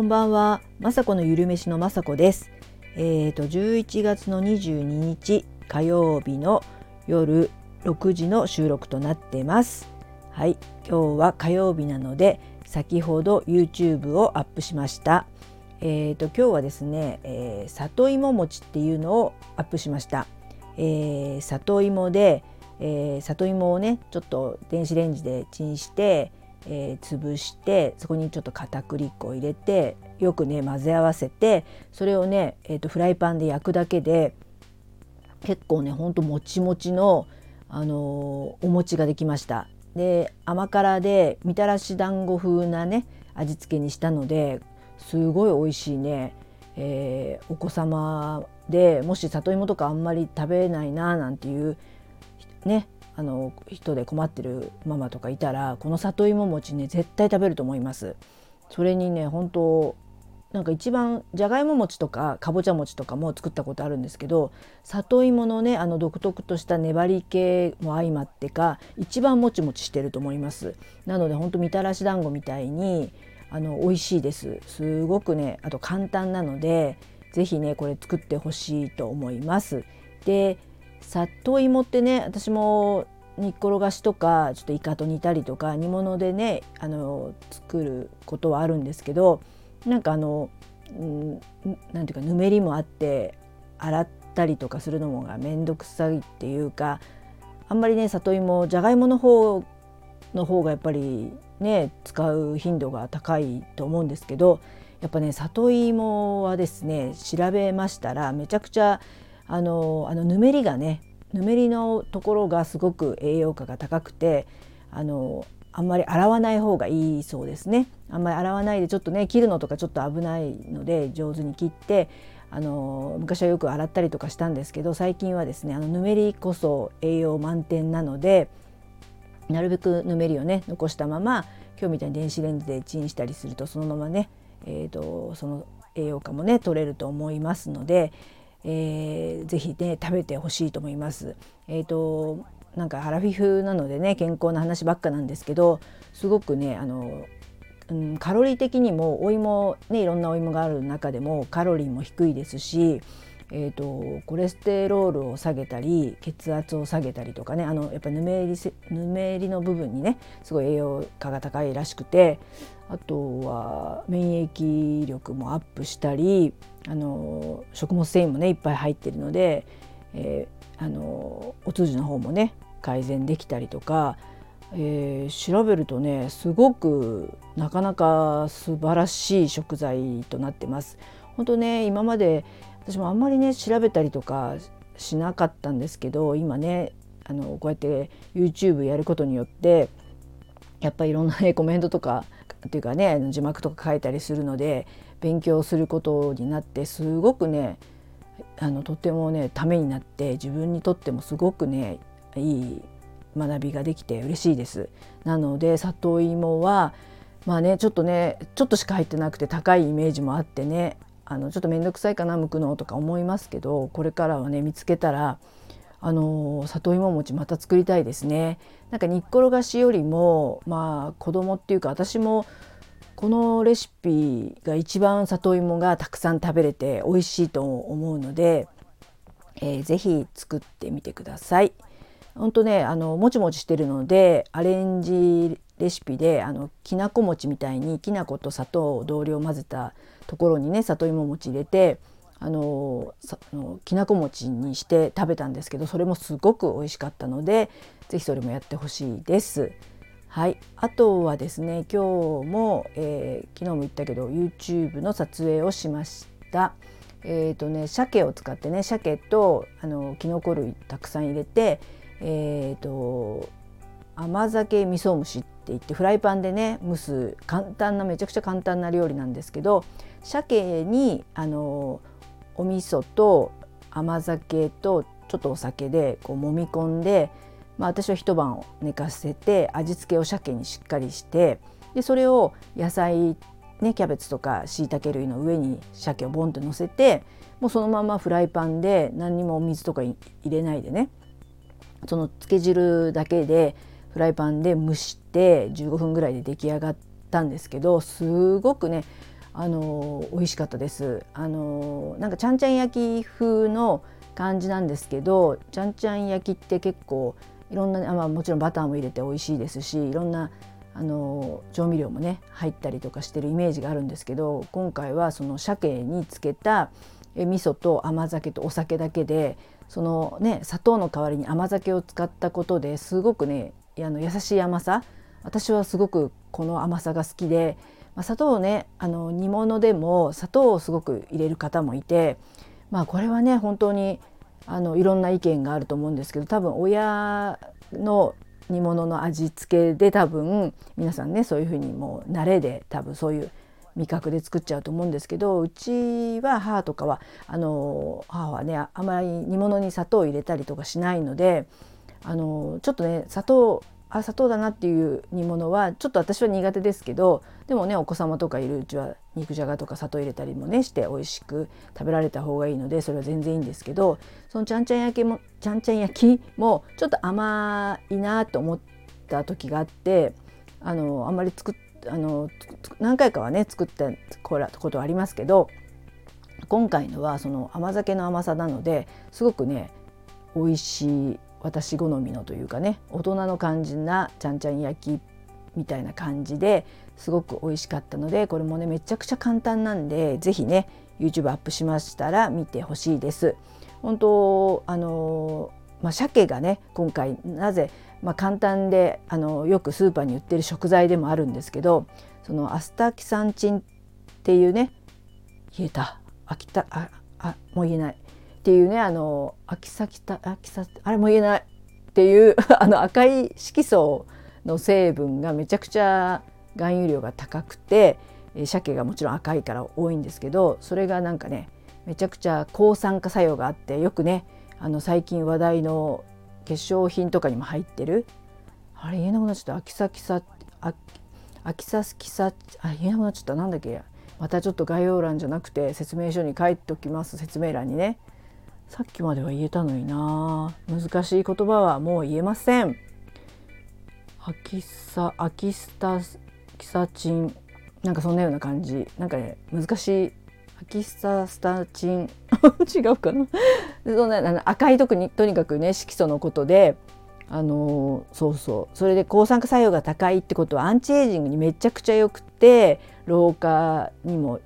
こんばんは、まさこのゆるめしのまさこです。えっ、ー、と11月の22日火曜日の夜6時の収録となってます。はい、今日は火曜日なので先ほど YouTube をアップしました。えっ、ー、と今日はですね、えー、里芋餅っていうのをアップしました。えー、里芋で、えー、里芋をねちょっと電子レンジでチンしてえー、潰してそこにちょっと片栗粉を入れてよくね混ぜ合わせてそれをね、えーと、フライパンで焼くだけで結構ねほんともちもちの、あのー、お餅ができました。で甘辛でみたらし団子風なね味付けにしたのですごい美味しいね、えー、お子様でもし里芋とかあんまり食べないななんていうねあの人で困ってるママとかいたらこの里芋餅ね絶対食べると思います。それにね本当なんか一番じゃがいも餅とかかぼちゃ餅とかも作ったことあるんですけど里芋のねあの独特とした粘り気も相まってか一番もちもちしてると思います。なのでほんとみたらし団子みたいにあの美味しいです。すごくねあと簡単なので是非ねこれ作ってほしいと思います。で里芋ってね私も煮っころがしとかちょっとイカと煮たりとか煮物でねあの作ることはあるんですけどなんかあの何、うん、て言うかぬめりもあって洗ったりとかするのもが面倒くさいっていうかあんまりね里芋じゃがいもの方の方がやっぱりね使う頻度が高いと思うんですけどやっぱね里芋はですね調べましたらめちゃくちゃあのあのぬめりがねぬめりのところがすごく栄養価が高くてあのあんまり洗わない方がいいそうですね。あんまり洗わないでちょっとね切るのとかちょっと危ないので上手に切ってあの昔はよく洗ったりとかしたんですけど最近はですねあのぬめりこそ栄養満点なのでなるべくぬめりをね残したまま今日みたいに電子レンジでチンしたりするとそのままね、えーとその栄養価もね取れると思いますので、えー、ぜひね食べてほしいと思います。えーとなんかハラフィフなのでね健康な話ばっかなんですけどすごくねあの、うん、カロリー的にもお芋ねいろんなお芋がある中でもカロリーも低いですしえーと、コレステロールを下げたり血圧を下げたりとかねあのやっぱりぬめりぬめりの部分にねすごい栄養価が高いらしくてあとは免疫力もアップしたりあの食物繊維もねいっぱい入ってるので、えー、あのお通じの方もね改善できたりとか、えー、調べるとねすごくなかなか素晴らしい食材となってます。本当ね今まで私もあんまりね調べたりとかしなかったんですけど今ねあのこうやって YouTube やることによってやっぱりいろんな、ね、コメントとかっていうかね字幕とか書いたりするので勉強することになってすごくねあのとてもねためになって自分にとってもすごくねいい学びができて嬉しいです。なので里芋はまあねちょっとねちょっとしか入ってなくて高いイメージもあってねあのちょっと面倒くさいかな剥くのとか思いますけどこれからはね見つけたらあの里芋餅また作りたいですね。なんか煮っころがしよりもまあ子供っていうか私もこのレシピが一番里芋がたくさん食べれて美味しいと思うので、えー、ぜひ作ってみてください。本当ねあのもちもちしてるのでアレンジレシピであのきなこ餅みたいにきな粉と砂糖を同量混ぜたところにね里芋餅入れてあのきなこ餅にして食べたんですけどそれもすごく美味しかったので是非それもやってほしいです。はい、あとはですね今日も、えー、昨日も言ったけど YouTube の撮影をしました。えーとね、鮭を使ってね鮭とあのきのこ類たくさん入れて、えーと甘酒味噌蒸しって言ってフライパンでね蒸す簡単なめちゃくちゃ簡単な料理なんですけど鮭にあのお味噌と甘酒とちょっとお酒でこう揉み込んで、まあ、私は一晩寝かせて味付けを鮭にしっかりしてでそれを野菜ねキャベツとかしいたけ類の上に鮭をボンと乗せてもうそのままフライパンで何にもお水とか入れないでねその漬け汁だけでフライパンで蒸して15分ぐらいで出来上がったんですけどすごくねあの美味しかったです。あのなんかちゃんちゃん焼き風の感じなんですけどちゃんちゃん焼きって結構いろんな、まあ、もちろんバターも入れて美味しいですしいろんなあの調味料もね入ったりとかしてるイメージがあるんですけど今回はその鮭につけた味噌と甘酒とお酒だけでそのね砂糖の代わりに甘酒を使ったことですごくねあの優しい甘さ私はすごくこの甘さが好きで、まあ、砂糖をねあの煮物でも砂糖をすごく入れる方もいてまあこれはね本当にあのいろんな意見があると思うんですけど多分親の煮物の味付けで多分皆さんねそういうふうにもう慣れで多分そういう味覚で作っちゃうと思うんですけどうちは母とかはあの母はねあまり煮物に砂糖を入れたりとかしないのであのちょっとね砂糖あ砂糖だなっていう煮物はちょっと私は苦手ですけどでもねお子様とかいるうちは肉じゃがとか砂糖入れたりもねして美味しく食べられた方がいいのでそれは全然いいんですけどそのちゃんちゃん焼きもちゃんちゃん焼きもちょっと甘いなと思った時があってあのあんまり作っあの何回かはね作ったことありますけど今回のはその甘酒の甘さなのですごくね美味しい私好みのというかね大人の感じなちゃんちゃん焼きみたいな感じですごく美味しかったのでこれもねめちゃくちゃ簡単なんで是非ね YouTube アップしましたら見てほしいです。本当あのまあ、鮭がね今回なぜ、まあ、簡単であのよくスーパーに売ってる食材でもあるんですけどそのアスタキサンチンっていうね言えた秋田ああもう言えないっていうねあの秋崎た秋さあれも言えないっていう あの赤い色素の成分がめちゃくちゃ含有量が高くて鮭がもちろん赤いから多いんですけどそれがなんかねめちゃくちゃ抗酸化作用があってよくねあの最近話題の化粧品とかにも入ってる。あれ言えなくなっちゃった。秋崎さ秋崎さあ言えなくなっちゃった。なんだっけ。またちょっと概要欄じゃなくて説明書に書いておきます。説明欄にね。さっきまでは言えたのにな。難しい言葉はもう言えません。アキサアキスタキサチン。なんかそんなような感じ。なんかね難しい。アキスタスタチン。違うかな。そんな赤い特にとにかくね色素のことであのそうそう。それで抗酸化作用が高いってことはアンチエイジングにめちゃくちゃよくて老化にも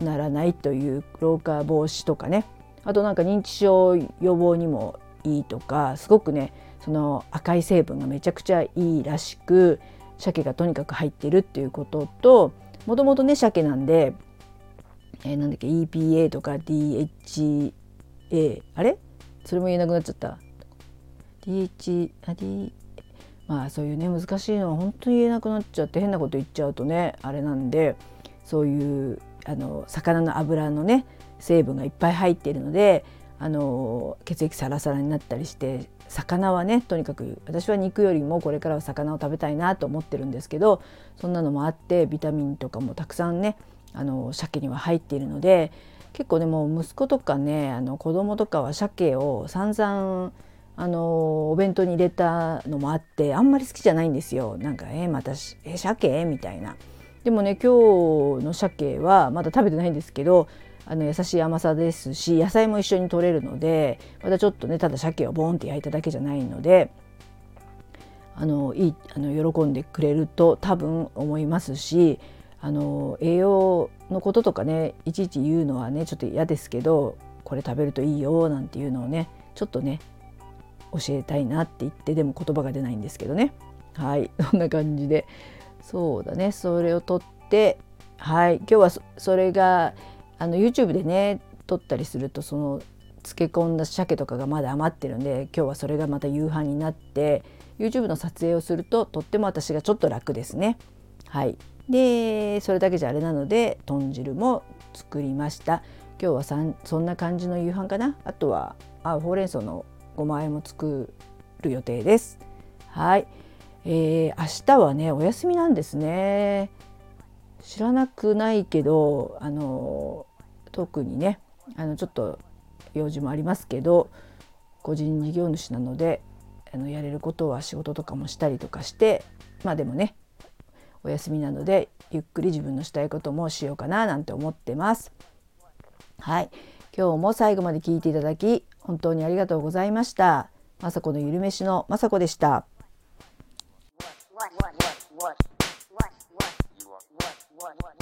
ならないという老化防止とかね。あとなんか認知症予防にもいいとかすごくねその赤い成分がめちゃくちゃいいらしく鮭がとにかく入ってるっていうことともともとね鮭なんで、えー、なんだっけ EPA とか DHA あれ？それも言えなくなっちゃった。DH あ D まあそういうね難しいのは本当に言えなくなっちゃって変なこと言っちゃうとねあれなんでそういうあの魚の油のね成分がいっぱい入っているのであの血液サラサラになったりして魚はねとにかく私は肉よりもこれからは魚を食べたいなと思ってるんですけどそんなのもあってビタミンとかもたくさんねあの鮭には入っているので結構でも息子とかねあの子供とかは鮭を散々あのお弁当に入れたのもあってあんまり好きじゃないんですよ。なんかえまたえ鮭？みたいな。でもね今日の鮭はまだ食べてないんですけどあの優しい甘さですし野菜も一緒に取れるのでまたちょっとねただ鮭をボンって焼いただけじゃないのであのいいあの喜んでくれると多分思いますしあの栄養のこととかねいちいち言うのはねちょっと嫌ですけどこれ食べるといいよなんていうのをねちょっとね教えたいなって言ってでも言葉が出ないんですけどね。はい そんな感じで。そうだねそれを取ってはい今日はそれがあの YouTube でね撮ったりするとその漬け込んだ鮭とかがまだ余ってるんで今日はそれがまた夕飯になって YouTube の撮影をするととっても私がちょっと楽ですね。はいでそれだけじゃあれなので豚汁も作りました。今日はさんそんな感じの夕飯かな？あとはあほうれん草のごま和えも作る予定です。はい、えー、明日はねお休みなんですね。知らなくないけどあの特にねあのちょっと用事もありますけど個人事業主なのであのやれることは仕事とかもしたりとかしてまあでもねお休みなのでゆっくり自分のしたいこともしようかななんて思ってます。はい今日も最後まで聞いていただき本当にありがとうございました。まさこのゆるめしのまさこでした。one, one.